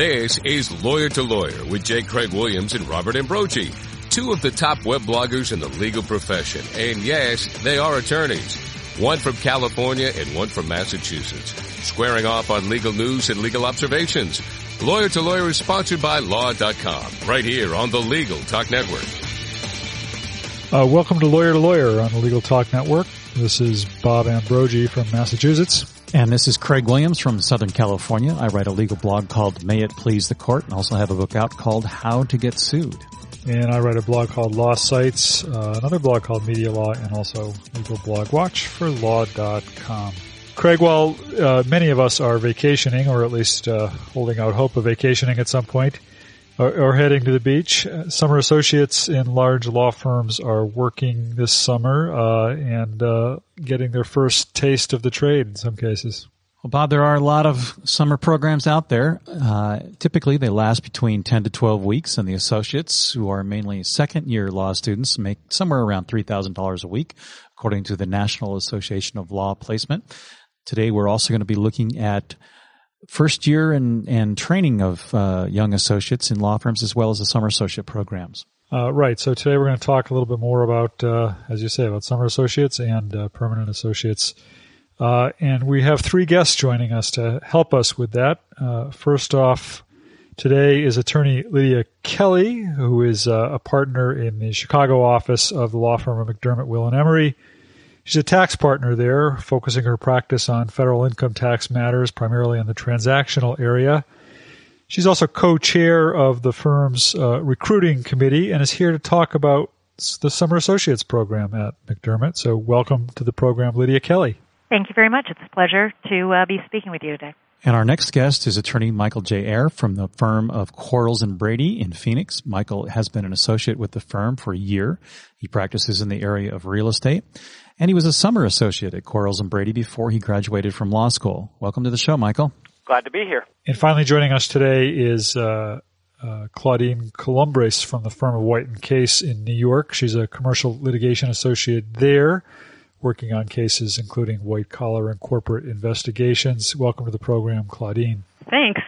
This is Lawyer to Lawyer with J. Craig Williams and Robert Ambrogi, two of the top web bloggers in the legal profession. And yes, they are attorneys. One from California and one from Massachusetts, squaring off on legal news and legal observations. Lawyer to Lawyer is sponsored by Law.com, right here on the Legal Talk Network. Uh, welcome to Lawyer to Lawyer on the Legal Talk Network. This is Bob Ambrogi from Massachusetts. And this is Craig Williams from Southern California. I write a legal blog called May It Please the Court and also have a book out called How to Get Sued. And I write a blog called Law Sites, uh, another blog called Media Law, and also Legal Blog Watch for Law.com. Craig, while uh, many of us are vacationing, or at least uh, holding out hope of vacationing at some point, or, or heading to the beach, uh, summer associates in large law firms are working this summer uh, and uh, getting their first taste of the trade in some cases. Well, Bob, there are a lot of summer programs out there. Uh, typically, they last between 10 to 12 weeks, and the associates, who are mainly second year law students, make somewhere around $3,000 a week, according to the National Association of Law Placement. Today, we're also going to be looking at first year and, and training of uh, young associates in law firms as well as the summer associate programs. Uh, right. So today we're going to talk a little bit more about, uh, as you say, about summer associates and uh, permanent associates. Uh, and we have three guests joining us to help us with that. Uh, first off, today is attorney Lydia Kelly, who is a partner in the Chicago office of the law firm of McDermott, Will and Emery. She's a tax partner there, focusing her practice on federal income tax matters, primarily in the transactional area. She's also co-chair of the firm's uh, recruiting committee and is here to talk about the Summer Associates program at McDermott. So welcome to the program, Lydia Kelly. Thank you very much. It's a pleasure to uh, be speaking with you today. And our next guest is attorney Michael J. Ayer from the firm of Quarles and Brady in Phoenix. Michael has been an associate with the firm for a year. He practices in the area of real estate and he was a summer associate at Quarles and Brady before he graduated from law school. Welcome to the show, Michael. Glad to be here. And finally joining us today is uh, uh, Claudine Columbres from the firm of White and Case in New York. She's a commercial litigation associate there, working on cases including white collar and corporate investigations. Welcome to the program, Claudine. Thanks.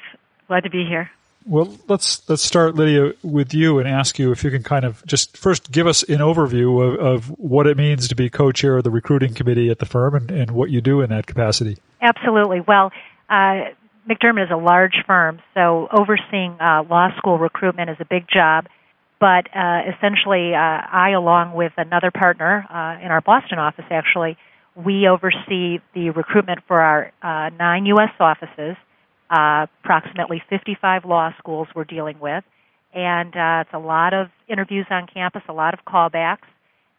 Glad to be here. Well, let's let's start, Lydia, with you and ask you if you can kind of just first give us an overview of, of what it means to be co-chair of the recruiting committee at the firm and, and what you do in that capacity. Absolutely. Well, uh, McDermott is a large firm, so overseeing uh, law school recruitment is a big job. But uh, essentially, uh, I, along with another partner uh, in our Boston office, actually, we oversee the recruitment for our uh, nine U.S. offices uh, approximately 55 law schools we're dealing with, and uh, it's a lot of interviews on campus, a lot of callbacks,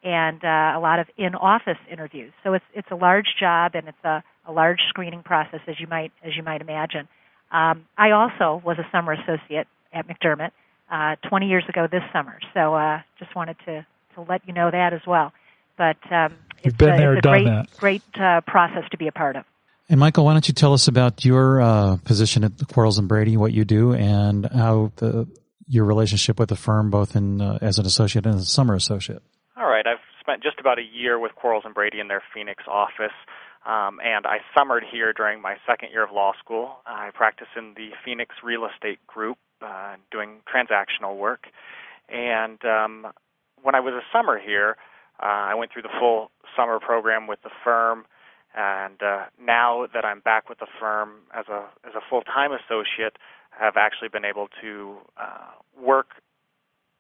and uh, a lot of in-office interviews. So it's it's a large job and it's a, a large screening process, as you might as you might imagine. Um, I also was a summer associate at McDermott uh, 20 years ago this summer, so uh, just wanted to to let you know that as well. But um, You've been a, there, it's a done great, that. great uh, process to be a part of. And Michael, why don't you tell us about your uh, position at Quarles and Brady, what you do, and how the your relationship with the firm, both in uh, as an associate and as a summer associate. All right, I've spent just about a year with Quarles and Brady in their Phoenix office, um, and I summered here during my second year of law school. I practice in the Phoenix real estate group, uh, doing transactional work, and um, when I was a summer here, uh, I went through the full summer program with the firm. And uh, now that I'm back with the firm as a as a full time associate, have actually been able to uh, work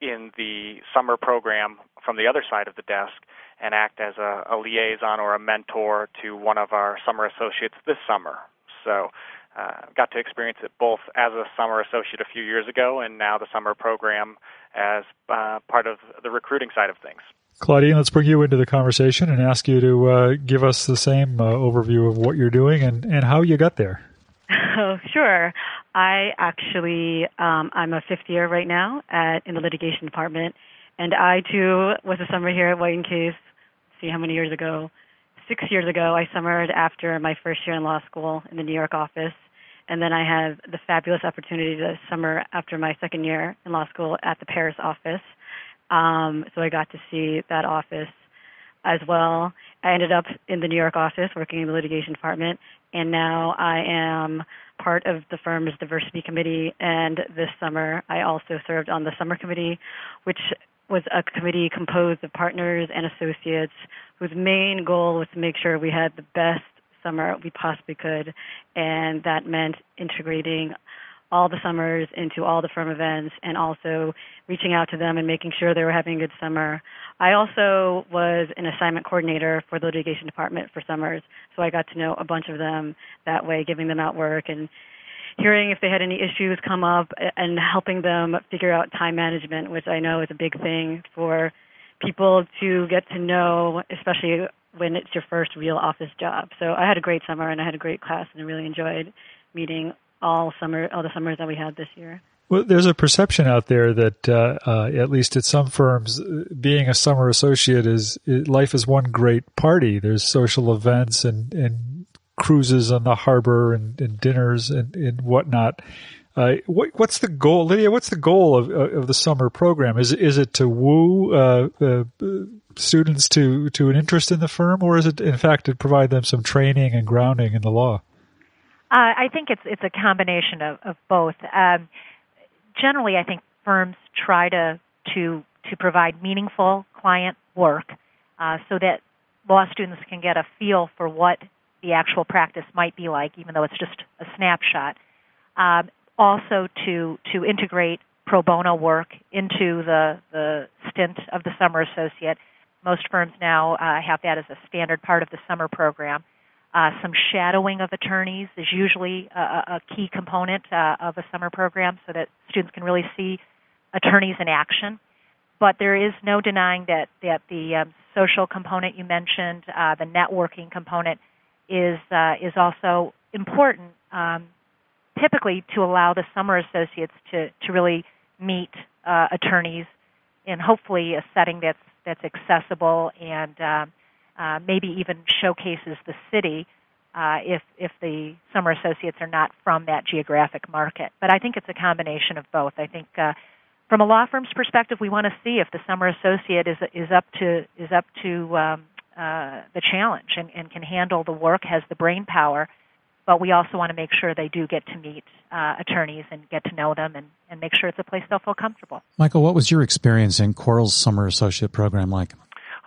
in the summer program from the other side of the desk and act as a, a liaison or a mentor to one of our summer associates this summer. So uh, got to experience it both as a summer associate a few years ago and now the summer program as uh, part of the recruiting side of things. Claudine, let's bring you into the conversation and ask you to uh, give us the same uh, overview of what you're doing and, and how you got there. Oh, sure. I actually, um, I'm a fifth year right now at in the litigation department, and I too was a summer here at White and Case. See how many years ago? Six years ago, I summered after my first year in law school in the New York office, and then I had the fabulous opportunity to summer after my second year in law school at the Paris office. Um, so I got to see that office as well. I ended up in the New York office working in the litigation department, and now I am part of the firm's diversity committee, and this summer I also served on the summer committee, which was a committee composed of partners and associates whose main goal was to make sure we had the best summer we possibly could, and that meant integrating all the summers into all the firm events and also reaching out to them and making sure they were having a good summer. I also was an assignment coordinator for the litigation department for summers, so I got to know a bunch of them that way, giving them out work and hearing if they had any issues come up and helping them figure out time management, which I know is a big thing for people to get to know, especially when it's your first real office job. So I had a great summer and I had a great class and I really enjoyed meeting all summer, all the summers that we had this year. Well, there's a perception out there that, uh, uh, at least at some firms, being a summer associate is life is one great party. There's social events and, and cruises on the harbor and, and dinners and, and whatnot. Uh, what, what's the goal, Lydia? What's the goal of, of the summer program? Is is it to woo uh, uh, students to to an interest in the firm, or is it in fact to provide them some training and grounding in the law? Uh, I think it's it's a combination of, of both. Um, generally, I think firms try to to to provide meaningful client work uh, so that law students can get a feel for what the actual practice might be like, even though it's just a snapshot. Um, also, to to integrate pro bono work into the the stint of the summer associate. Most firms now uh, have that as a standard part of the summer program. Uh, some shadowing of attorneys is usually a, a key component uh, of a summer program so that students can really see attorneys in action. But there is no denying that, that the um, social component you mentioned, uh, the networking component, is uh, is also important. Um, typically, to allow the summer associates to to really meet uh, attorneys in hopefully a setting that's that's accessible and um, uh, maybe even showcases the city uh, if if the summer associates are not from that geographic market. But I think it's a combination of both. I think uh, from a law firm's perspective, we want to see if the summer associate is is up to is up to um, uh, the challenge and, and can handle the work, has the brain power. But we also want to make sure they do get to meet uh, attorneys and get to know them and, and make sure it's a place they'll feel comfortable. Michael, what was your experience in Quarles Summer Associate Program like?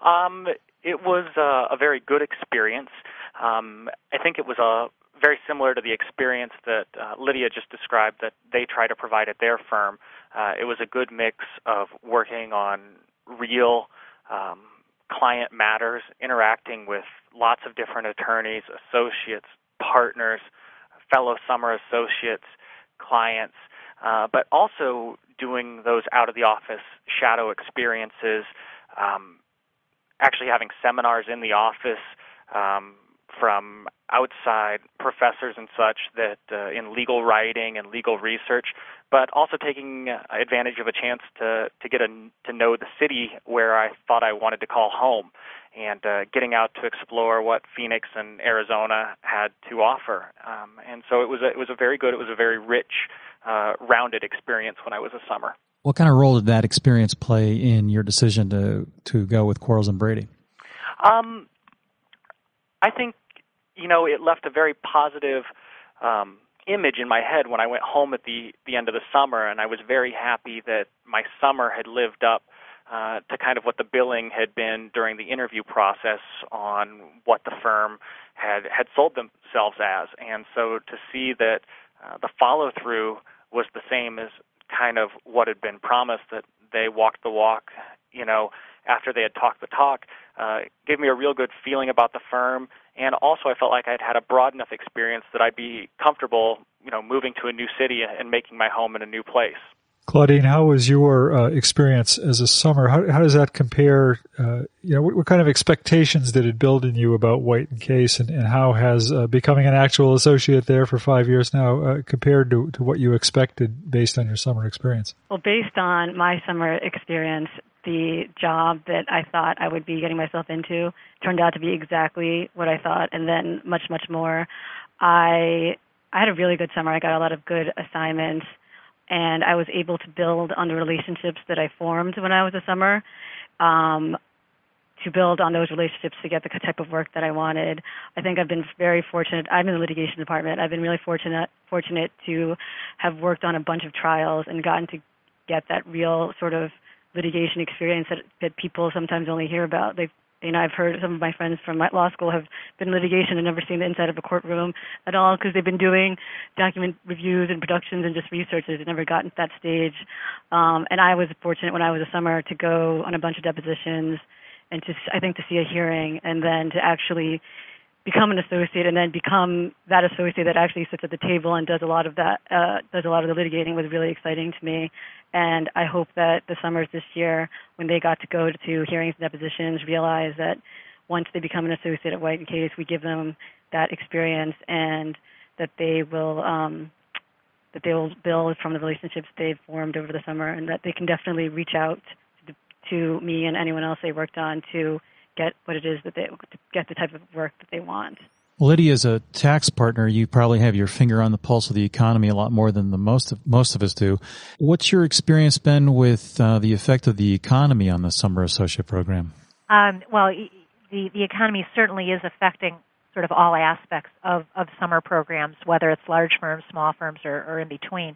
Um, it was uh, a very good experience. Um, I think it was a very similar to the experience that uh, Lydia just described that they try to provide at their firm. Uh, it was a good mix of working on real um, client matters, interacting with lots of different attorneys, associates, partners, fellow summer associates, clients, uh, but also doing those out of the office shadow experiences, um, actually having seminars in the office um, from outside professors and such that uh, in legal writing and legal research, but also taking advantage of a chance to to get a, to know the city where I thought I wanted to call home, and uh, getting out to explore what Phoenix and Arizona had to offer. Um, and so it was a, it was a very good, it was a very rich, uh, rounded experience when I was a summer. What kind of role did that experience play in your decision to to go with Quarles and Brady? Um, I think you know it left a very positive um, image in my head when I went home at the the end of the summer, and I was very happy that my summer had lived up uh, to kind of what the billing had been during the interview process on what the firm had had sold themselves as, and so to see that uh, the follow through was the same as kind of what had been promised that they walked the walk, you know, after they had talked the talk, uh, gave me a real good feeling about the firm. And also, I felt like I'd had a broad enough experience that I'd be comfortable, you know, moving to a new city and making my home in a new place. Claudine, how was your uh, experience as a summer? How, how does that compare? Uh, you know, what, what, kind of expectations did it build in you about White and Case, and, and how has uh, becoming an actual associate there for five years now uh, compared to, to what you expected based on your summer experience? Well, based on my summer experience, the job that I thought I would be getting myself into turned out to be exactly what I thought, and then much, much more. I I had a really good summer. I got a lot of good assignments and I was able to build on the relationships that I formed when I was a summer. Um, to build on those relationships to get the type of work that I wanted. I think I've been very fortunate. I'm in the litigation department. I've been really fortunate fortunate to have worked on a bunch of trials and gotten to get that real sort of litigation experience that, that people sometimes only hear about. They've you know, I've heard some of my friends from law school have been in litigation and never seen the inside of a courtroom at all because they've been doing document reviews and productions and just researches. They've never gotten to that stage. Um, and I was fortunate when I was a summer to go on a bunch of depositions and to, I think, to see a hearing and then to actually become an associate and then become that associate that actually sits at the table and does a lot of that uh, does a lot of the litigating was really exciting to me. And I hope that the summers this year when they got to go to hearings and depositions realize that once they become an associate at White and Case we give them that experience and that they will um, that they will build from the relationships they've formed over the summer and that they can definitely reach out to, to me and anyone else they worked on to get what it is that they get the type of work that they want. Lydia, as a tax partner, you probably have your finger on the pulse of the economy a lot more than the most of, most of us do. What's your experience been with uh, the effect of the economy on the summer associate program? Um, well, the the economy certainly is affecting sort of all aspects of, of summer programs, whether it's large firms, small firms, or, or in between.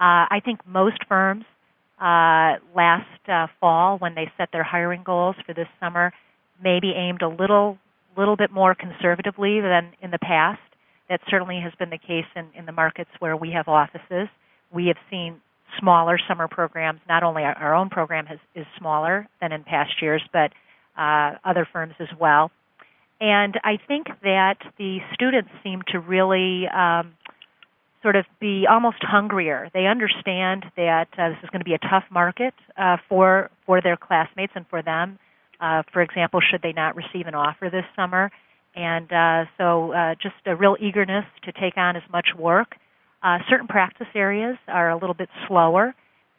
Uh, I think most firms uh, last uh, fall, when they set their hiring goals for this summer, maybe aimed a little little bit more conservatively than in the past. That certainly has been the case in, in the markets where we have offices. We have seen smaller summer programs. Not only our, our own program has, is smaller than in past years, but uh, other firms as well. And I think that the students seem to really um, sort of be almost hungrier. They understand that uh, this is going to be a tough market uh, for for their classmates and for them uh, for example, should they not receive an offer this summer. And uh, so uh, just a real eagerness to take on as much work. Uh, certain practice areas are a little bit slower,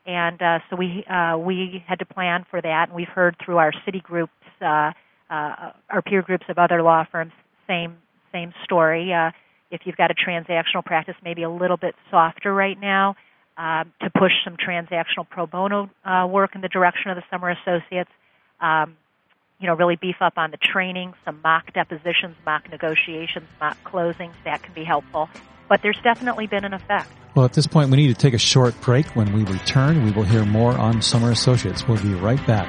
and uh, so we uh, we had to plan for that. And we've heard through our city groups, uh, uh, our peer groups of other law firms, same same story. Uh, if you've got a transactional practice, maybe a little bit softer right now, uh, to push some transactional pro bono uh, work in the direction of the summer associates. Um, you know, really beef up on the training, some mock depositions, mock negotiations, mock closings. That can be helpful. But there's definitely been an effect. Well, at this point, we need to take a short break. When we return, we will hear more on Summer Associates. We'll be right back.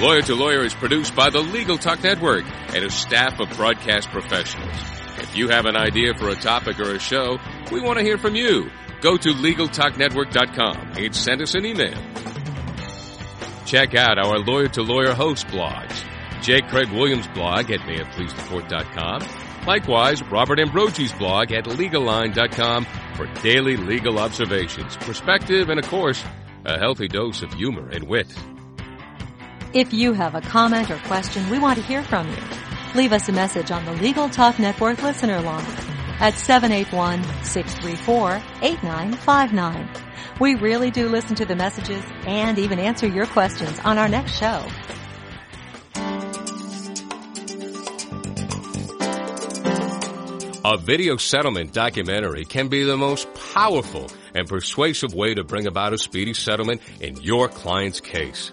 Lawyer to Lawyer is produced by the Legal Talk Network and a staff of broadcast professionals. If you have an idea for a topic or a show, we want to hear from you go to LegalTalkNetwork.com and send us an email. Check out our Lawyer to Lawyer host blogs. J. Craig Williams' blog at mayitpleasethecourt.com. Likewise, Robert Ambrogi's blog at Legaline.com for daily legal observations, perspective, and of course, a healthy dose of humor and wit. If you have a comment or question, we want to hear from you. Leave us a message on the Legal Talk Network listener line at 781-634-8959. We really do listen to the messages and even answer your questions on our next show. A video settlement documentary can be the most powerful and persuasive way to bring about a speedy settlement in your client's case.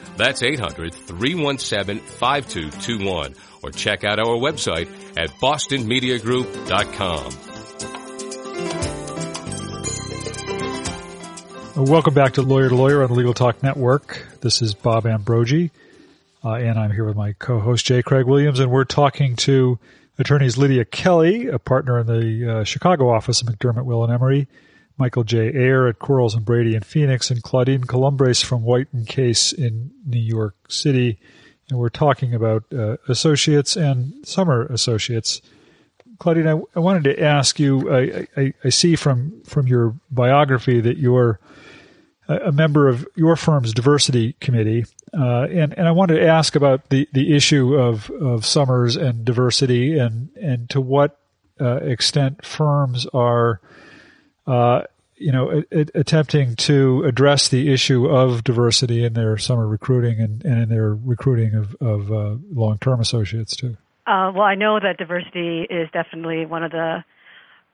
that's 800-317-5221 or check out our website at bostonmediagroup.com. Welcome back to Lawyer to Lawyer on the Legal Talk Network. This is Bob Ambrogi, uh, and I'm here with my co-host J. Craig Williams, and we're talking to attorneys Lydia Kelly, a partner in the uh, Chicago office of McDermott, Will and Emery, Michael J. Ayer at Quarles and Brady in Phoenix, and Claudine Columbres from White and Case in New York City. And we're talking about uh, associates and summer associates. Claudine, I, I wanted to ask you. I, I, I, see from from your biography that you're a member of your firm's diversity committee, uh, and and I wanted to ask about the, the issue of, of summers and diversity, and and to what uh, extent firms are, uh, you know, a, a, attempting to address the issue of diversity in their summer recruiting and, and in their recruiting of, of uh, long term associates too. Uh, well, I know that diversity is definitely one of the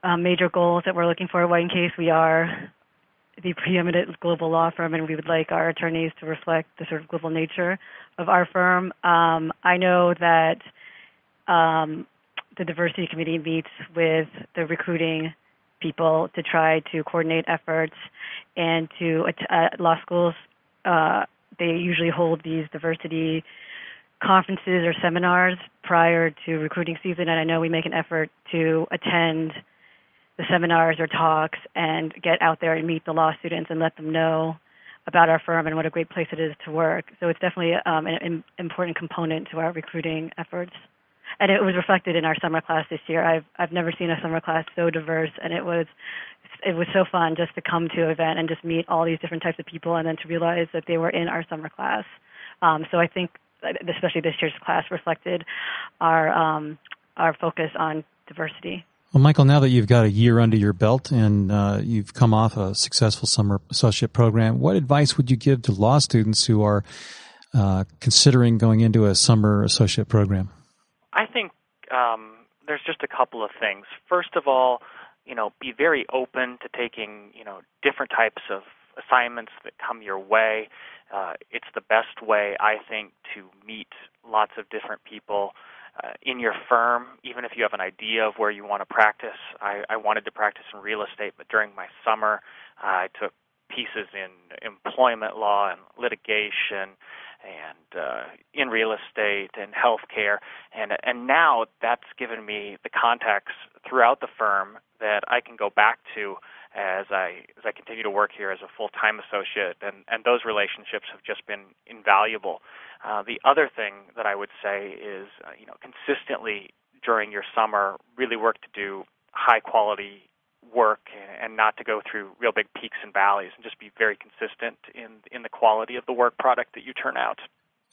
um, major goals that we're looking for. White and Case, we are the preeminent global law firm, and we would like our attorneys to reflect the sort of global nature of our firm. Um, I know that um, the diversity committee meets with the recruiting people to try to coordinate efforts and to uh, law schools. Uh, they usually hold these diversity conferences or seminars prior to recruiting season, and I know we make an effort to attend the seminars or talks and get out there and meet the law students and let them know about our firm and what a great place it is to work. So it's definitely um, an, an important component to our recruiting efforts. And it was reflected in our summer class this year. I've I've never seen a summer class so diverse, and it was it was so fun just to come to an event and just meet all these different types of people, and then to realize that they were in our summer class. Um, so I think, especially this year's class, reflected our um, our focus on diversity. Well, Michael, now that you've got a year under your belt and uh, you've come off a successful summer associate program, what advice would you give to law students who are uh, considering going into a summer associate program? I think um, there's just a couple of things. First of all, you know, be very open to taking you know different types of assignments that come your way. Uh, it's the best way, I think, to meet lots of different people uh, in your firm, even if you have an idea of where you want to practice. I, I wanted to practice in real estate, but during my summer, uh, I took pieces in employment law and litigation and uh, in real estate and healthcare, and and now that's given me the contacts throughout the firm that I can go back to as I as I continue to work here as a full time associate, and and those relationships have just been invaluable. Uh, the other thing that I would say is, uh, you know, consistently during your summer, really work to do high quality work and not to go through real big peaks and valleys, and just be very consistent in in the quality of the work product that you turn out.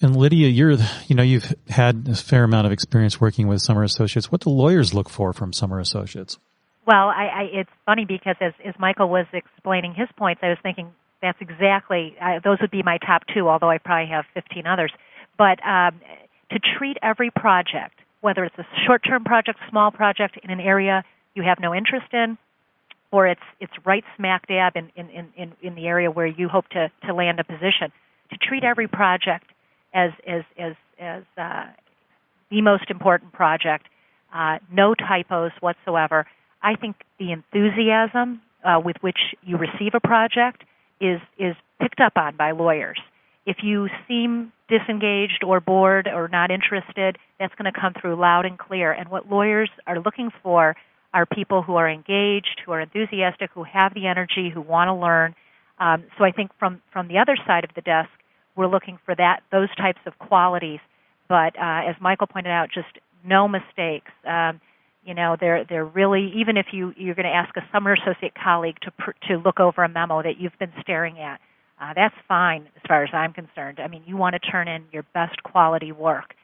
And Lydia, you're you know you've had a fair amount of experience working with summer associates. What do lawyers look for from summer associates? Well, I, I, it's funny because as, as Michael was explaining his points, I was thinking that's exactly uh, those would be my top two. Although I probably have 15 others, but um, to treat every project, whether it's a short-term project, small project in an area you have no interest in, or it's it's right smack dab in in, in, in the area where you hope to, to land a position, to treat every project as as as as uh, the most important project, uh, no typos whatsoever. I think the enthusiasm uh, with which you receive a project is is picked up on by lawyers. If you seem disengaged or bored or not interested, that's going to come through loud and clear. And what lawyers are looking for are people who are engaged, who are enthusiastic, who have the energy, who want to learn. Um, so I think from from the other side of the desk, we're looking for that those types of qualities. But uh, as Michael pointed out, just no mistakes. Um, you know, they're they're really even if you you're going to ask a summer associate colleague to pr- to look over a memo that you've been staring at, uh, that's fine as far as I'm concerned. I mean, you want to turn in your best quality work,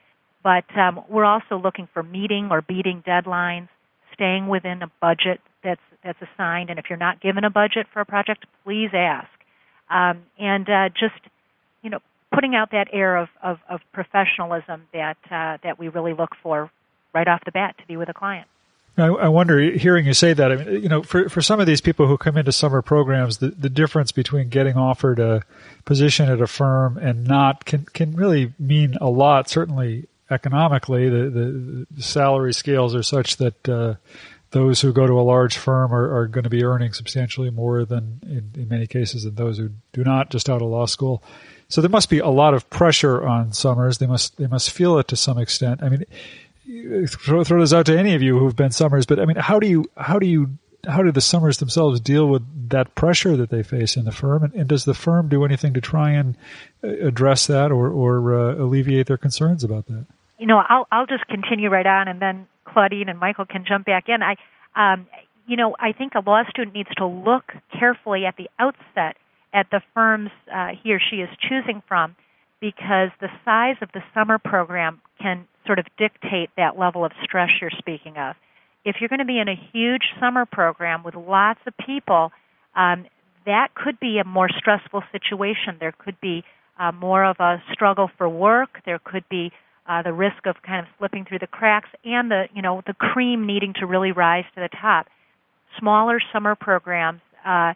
but um, we're also looking for meeting or beating deadlines, staying within a budget that's that's assigned, and if you're not given a budget for a project, please ask, um, and uh, just you know putting out that air of, of, of professionalism that uh, that we really look for right off the bat to be with a client. I, I wonder, hearing you say that, I mean, you know, for for some of these people who come into summer programs, the, the difference between getting offered a position at a firm and not can can really mean a lot. Certainly, economically, the the, salary scales are such that uh, those who go to a large firm are, are going to be earning substantially more than, in, in many cases, than those who do not just out of law school. So there must be a lot of pressure on summers. They must they must feel it to some extent. I mean throw, throw this out to any of you who've been summers, but I mean, how do you, how do you, how do the summers themselves deal with that pressure that they face in the firm? And, and does the firm do anything to try and uh, address that or, or uh, alleviate their concerns about that? You know, I'll, I'll just continue right on and then Claudine and Michael can jump back in. I, um, you know, I think a law student needs to look carefully at the outset at the firms uh, he or she is choosing from because the size of the summer program can sort of dictate that level of stress you're speaking of. If you're going to be in a huge summer program with lots of people, um, that could be a more stressful situation. There could be uh, more of a struggle for work. There could be uh, the risk of kind of slipping through the cracks, and the you know the cream needing to really rise to the top. Smaller summer programs uh,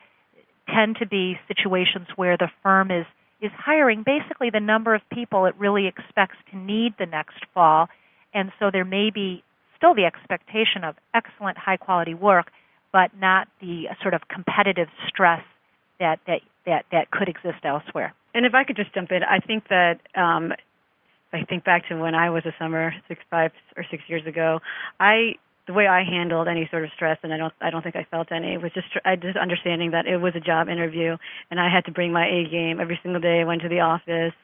tend to be situations where the firm is is hiring basically the number of people it really expects to need the next fall, and so there may be still the expectation of excellent high quality work, but not the sort of competitive stress that that that that could exist elsewhere. And if I could just jump in, I think that um, I think back to when I was a summer six five or six years ago. I the way I handled any sort of stress, and I don't I don't think I felt any. Was just I just understanding that it was a job interview, and I had to bring my A game every single day. I went to the office,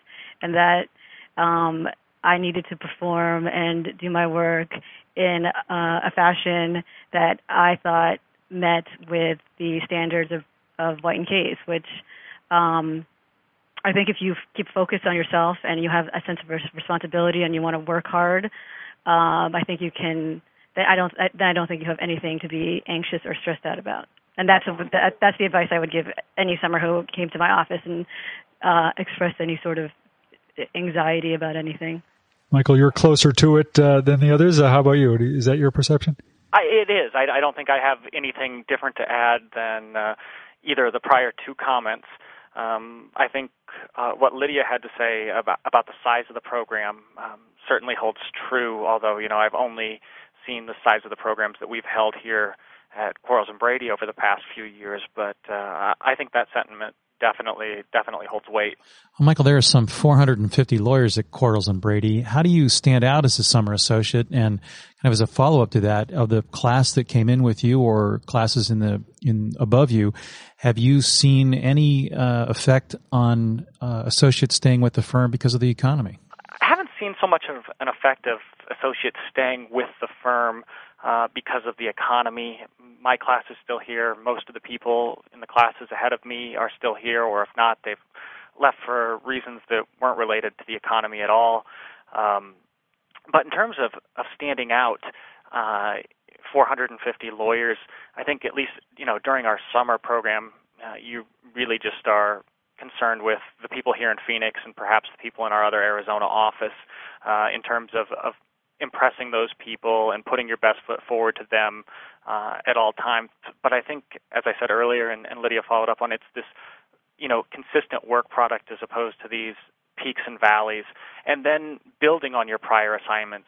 and that um, I needed to perform and do my work in uh, a fashion that I thought met with the standards of of White and Case, which um, I think if you keep focused on yourself and you have a sense of responsibility and you want to work hard, um, I think you can. I don't. Then I don't think you have anything to be anxious or stressed out about. And that's a, that, that's the advice I would give any summer who came to my office and uh, expressed any sort of anxiety about anything. Michael, you're closer to it uh, than the others. Uh, how about you? Is that your perception? I, it is. I, I don't think I have anything different to add than uh, either of the prior two comments. Um, I think uh, what Lydia had to say about about the size of the program um, certainly holds true. Although you know I've only seen the size of the programs that we've held here at Quarles and Brady over the past few years, but uh, I think that sentiment definitely definitely holds weight. Well, Michael, there are some 450 lawyers at Quarles and Brady. How do you stand out as a summer associate? And kind of as a follow up to that, of the class that came in with you or classes in the in above you, have you seen any uh, effect on uh, associates staying with the firm because of the economy? I haven't seen so much of an effect of associates staying with the firm uh, because of the economy. My class is still here. Most of the people in the classes ahead of me are still here, or if not, they've left for reasons that weren't related to the economy at all. Um, but in terms of, of standing out, uh, 450 lawyers, I think at least you know during our summer program, uh, you really just are concerned with the people here in Phoenix and perhaps the people in our other Arizona office uh, in terms of, of impressing those people and putting your best foot forward to them uh, at all times. But I think, as I said earlier, and, and Lydia followed up on, it's this you know consistent work product as opposed to these peaks and valleys, and then building on your prior assignments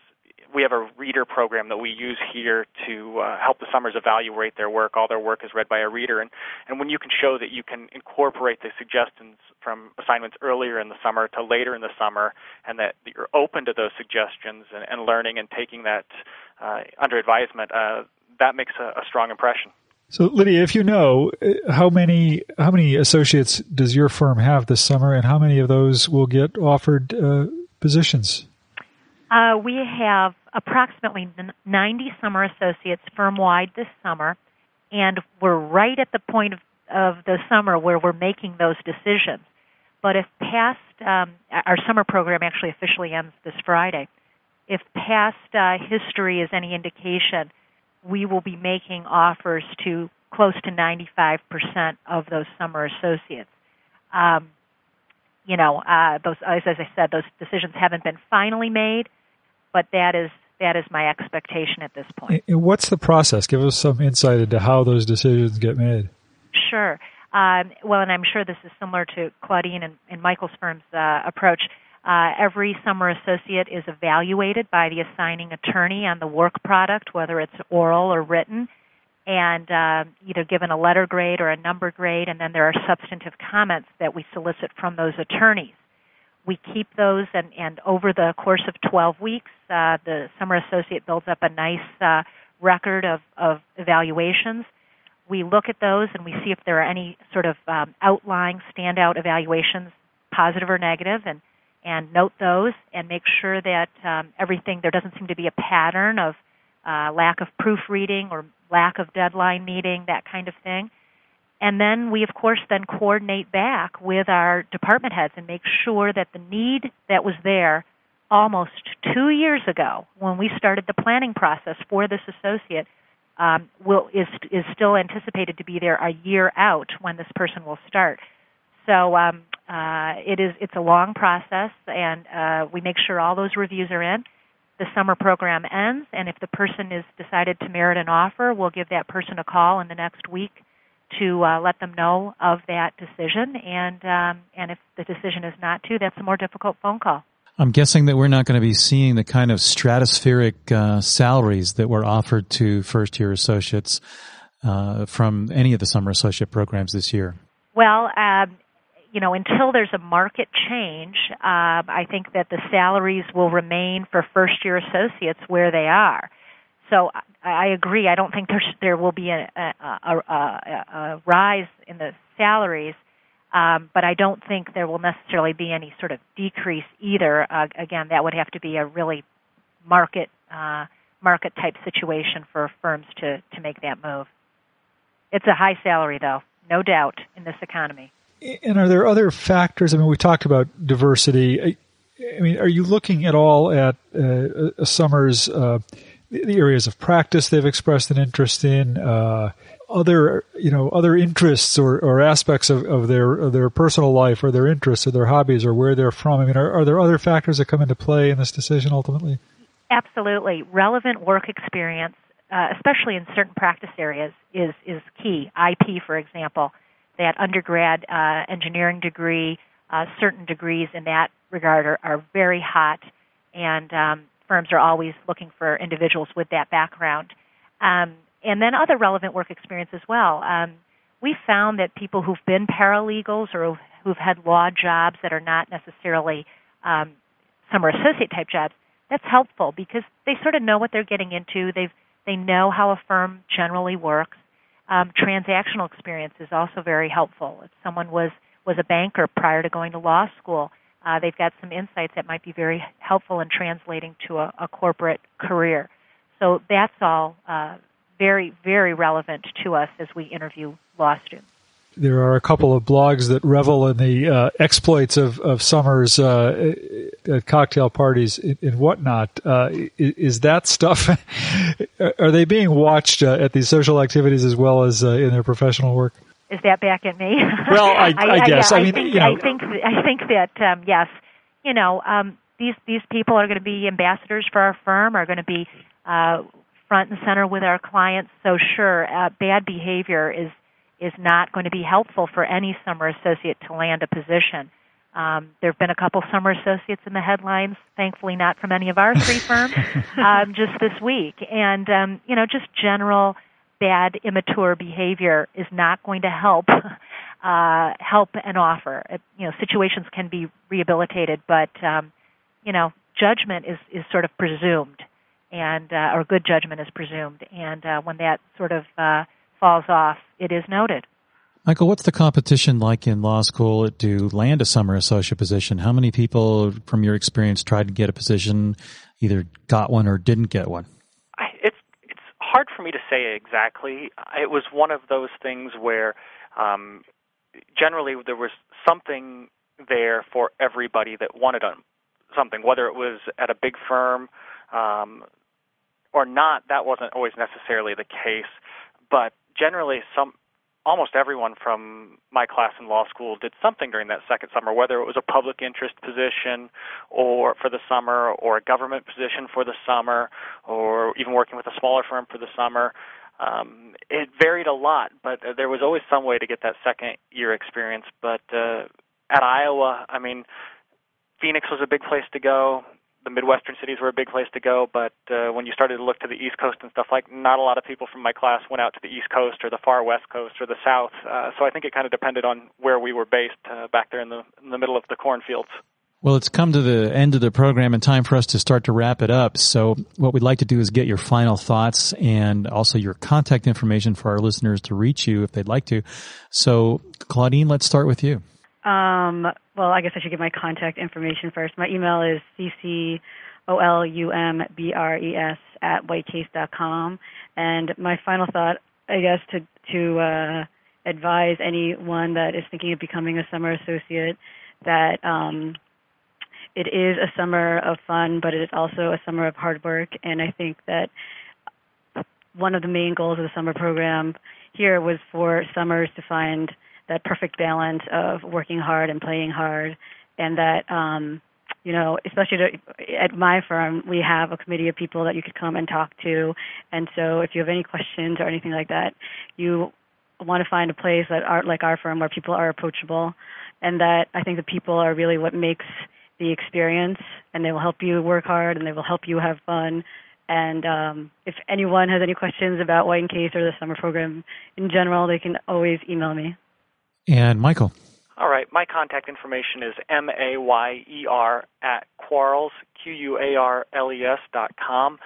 we have a reader program that we use here to uh, help the summers evaluate their work. All their work is read by a reader, and and when you can show that you can incorporate the suggestions from assignments earlier in the summer to later in the summer, and that you're open to those suggestions and, and learning and taking that uh, under advisement, uh, that makes a, a strong impression. So, Lydia, if you know uh, how many how many associates does your firm have this summer, and how many of those will get offered uh, positions? Uh, we have approximately 90 summer associates firm wide this summer, and we're right at the point of, of the summer where we're making those decisions. But if past, um, our summer program actually officially ends this Friday. If past uh, history is any indication, we will be making offers to close to 95% of those summer associates. Um, you know, uh, those as, as I said, those decisions haven't been finally made, but that is that is my expectation at this point. And what's the process? Give us some insight into how those decisions get made. Sure. Um, well, and I'm sure this is similar to Claudine and, and Michael's firm's uh, approach. Uh, every summer associate is evaluated by the assigning attorney on the work product, whether it's oral or written, and uh, either given a letter grade or a number grade, and then there are substantive comments that we solicit from those attorneys we keep those, and, and over the course of 12 weeks, uh, the summer associate builds up a nice uh, record of, of evaluations. We look at those and we see if there are any sort of um, outlying standout evaluations, positive or negative, and and note those and make sure that um, everything there doesn't seem to be a pattern of uh, lack of proofreading or lack of deadline meeting, that kind of thing. And then we, of course, then coordinate back with our department heads and make sure that the need that was there almost two years ago when we started the planning process for this associate um, will is is still anticipated to be there a year out when this person will start. So um, uh, it is it's a long process, and uh, we make sure all those reviews are in. The summer program ends, and if the person is decided to merit an offer, we'll give that person a call in the next week to uh, let them know of that decision. And um, and if the decision is not to, that's a more difficult phone call. I'm guessing that we're not going to be seeing the kind of stratospheric uh, salaries that were offered to first year associates uh, from any of the summer associate programs this year. Well, um, you know, until there's a market change, uh, I think that the salaries will remain for first year associates where they are. So I agree. I don't think there's there will be a, a, a, a rise in the salaries, um, but I don't think there will necessarily be any sort of decrease either. Uh, again, that would have to be a really market uh, market type situation for firms to to make that move. It's a high salary, though, no doubt, in this economy. And are there other factors? I mean, we talked about diversity. I mean, are you looking at all at uh, a summer's uh, the areas of practice they've expressed an interest in, uh, other you know other interests or, or aspects of, of their of their personal life or their interests or their hobbies or where they're from. I mean, are, are there other factors that come into play in this decision ultimately? Absolutely, relevant work experience, uh, especially in certain practice areas, is is key. IP, for example, that undergrad uh, engineering degree, uh, certain degrees in that regard are, are very hot, and um, firms are always looking for individuals with that background. Um, and then other relevant work experience as well. Um, we found that people who've been paralegals or who've had law jobs that are not necessarily um, summer associate type jobs, that's helpful because they sort of know what they're getting into. They they know how a firm generally works. Um, transactional experience is also very helpful. If someone was was a banker prior to going to law school, uh, they've got some insights that might be very helpful in translating to a, a corporate career. So that's all uh, very, very relevant to us as we interview law students. There are a couple of blogs that revel in the uh, exploits of, of Summers uh, at cocktail parties and, whatnot. Uh, is, that stuff, are they being watched uh, at these social activities as well as in their professional work? Is that back at me? Well, I, I, I guess. I, I, mean, think, you know. I think I think that um, yes, you know, um, these these people are going to be ambassadors for our firm, are going to be uh, front and center with our clients. So sure, uh, bad behavior is is not going to be helpful for any summer associate to land a position. Um, there have been a couple summer associates in the headlines, thankfully not from any of our three firms, um, just this week. And um, you know, just general bad, immature behavior is not going to help uh, help an offer. It, you know, situations can be rehabilitated, but um, you know, judgment is is sort of presumed, and uh, or good judgment is presumed, and uh, when that sort of uh, falls off, it is noted. Michael, what's the competition like in law school to land a summer associate position? How many people, from your experience, tried to get a position, either got one or didn't get one? For me to say exactly. It was one of those things where um, generally there was something there for everybody that wanted something, whether it was at a big firm um, or not. That wasn't always necessarily the case, but generally some almost everyone from my class in law school did something during that second summer, whether it was a public interest position or for the summer, or a government position for the summer, or even working with a smaller firm for the summer. Um, it varied a lot, but there was always some way to get that second year experience. But uh, at Iowa, I mean, Phoenix was a big place to go the Midwestern cities were a big place to go, but uh, when you started to look to the East Coast and stuff like, not a lot of people from my class went out to the East Coast or the far West Coast or the South. Uh, so I think it kind of depended on where we were based uh, back there in the in the middle of the cornfields. Well, it's come to the end of the program and time for us to start to wrap it up. So what we'd like to do is get your final thoughts and also your contact information for our listeners to reach you if they'd like to. So Claudine, let's start with you. Um, well, I guess I should give my contact information first. My email is ccolumbres at whitecase dot com. And my final thought, I guess, to to uh, advise anyone that is thinking of becoming a summer associate that um, it is a summer of fun, but it is also a summer of hard work. And I think that one of the main goals of the summer program here was for summers to find that perfect balance of working hard and playing hard, and that um, you know, especially to, at my firm, we have a committee of people that you could come and talk to. And so, if you have any questions or anything like that, you want to find a place that are like our firm where people are approachable, and that I think the people are really what makes the experience, and they will help you work hard, and they will help you have fun. And um, if anyone has any questions about White and Case or the summer program in general, they can always email me. And Michael. All right. My contact information is M A Y E R at Quarles, Q U A R L E S dot com.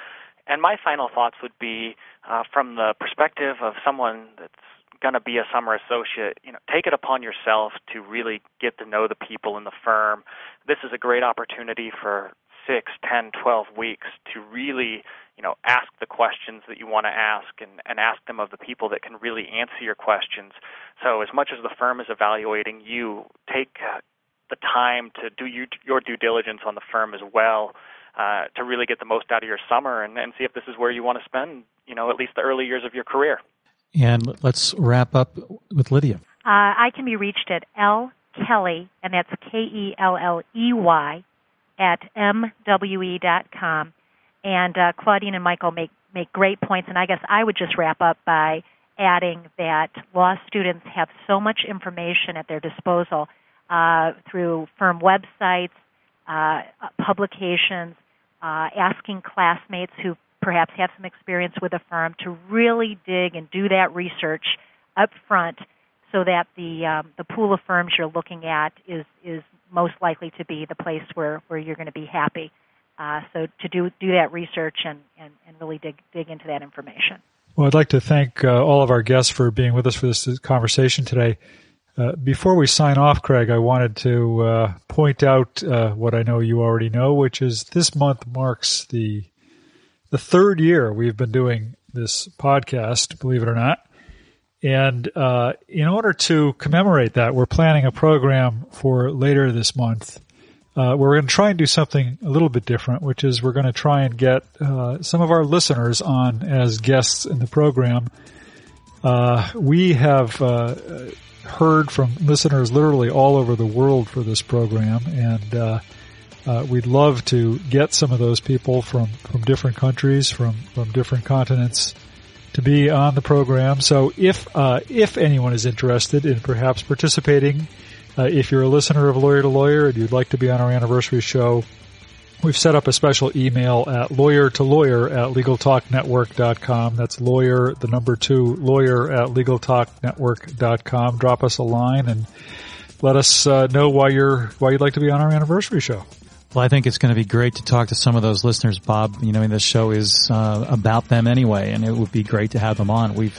And my final thoughts would be uh, from the perspective of someone that's going to be a summer associate, you know, take it upon yourself to really get to know the people in the firm. This is a great opportunity for six, ten, twelve weeks to really, you know, ask the questions that you want to ask and, and ask them of the people that can really answer your questions. So as much as the firm is evaluating you, take uh, the time to do you, your due diligence on the firm as well. Uh, to really get the most out of your summer and, and see if this is where you want to spend, you know, at least the early years of your career. And let's wrap up with Lydia. Uh, I can be reached at L Kelley, and that's K E L L E Y, at mwe.com. And uh, Claudine and Michael make, make great points, and I guess I would just wrap up by adding that law students have so much information at their disposal uh, through firm websites, uh, publications, uh, asking classmates who perhaps have some experience with a firm to really dig and do that research up front so that the um, the pool of firms you're looking at is is most likely to be the place where, where you're going to be happy. Uh, so to do do that research and, and, and really dig dig into that information. Well, I'd like to thank uh, all of our guests for being with us for this conversation today. Uh, before we sign off, Craig, I wanted to uh, point out uh, what I know you already know, which is this month marks the the third year we've been doing this podcast. Believe it or not. And uh, in order to commemorate that, we're planning a program for later this month. Uh, we're going to try and do something a little bit different, which is we're going to try and get uh, some of our listeners on as guests in the program. Uh, we have uh, heard from listeners literally all over the world for this program, and uh, we'd love to get some of those people from, from different countries, from, from different continents, to be on the program. So if uh, if anyone is interested in perhaps participating, uh, if you're a listener of Lawyer to Lawyer and you'd like to be on our anniversary show, we've set up a special email at lawyer to lawyer at legaltalknetwork.com. That's lawyer, the number two, lawyer at legaltalknetwork.com. Drop us a line and let us uh, know why you're why you'd like to be on our anniversary show. Well, I think it's going to be great to talk to some of those listeners, Bob. You know, this show is uh, about them anyway, and it would be great to have them on. We've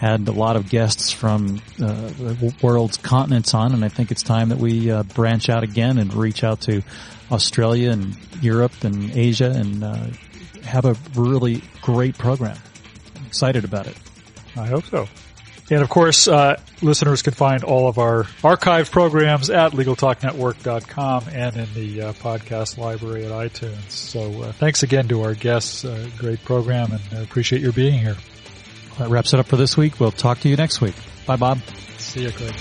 had a lot of guests from uh, the world's continents on, and I think it's time that we uh, branch out again and reach out to Australia and Europe and Asia and uh, have a really great program. I'm excited about it. I hope so. And of course, uh, listeners can find all of our archive programs at LegalTalkNetwork.com and in the uh, podcast library at iTunes. So uh, thanks again to our guests. Uh, great program, and I appreciate your being here. That wraps it up for this week. We'll talk to you next week. Bye, Bob. See you, Craig.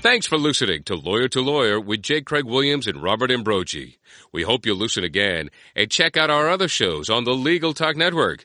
Thanks for listening to Lawyer to Lawyer with J. Craig Williams and Robert Ambrogi. We hope you'll listen again and check out our other shows on the Legal Talk Network.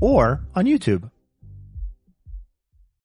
or on YouTube.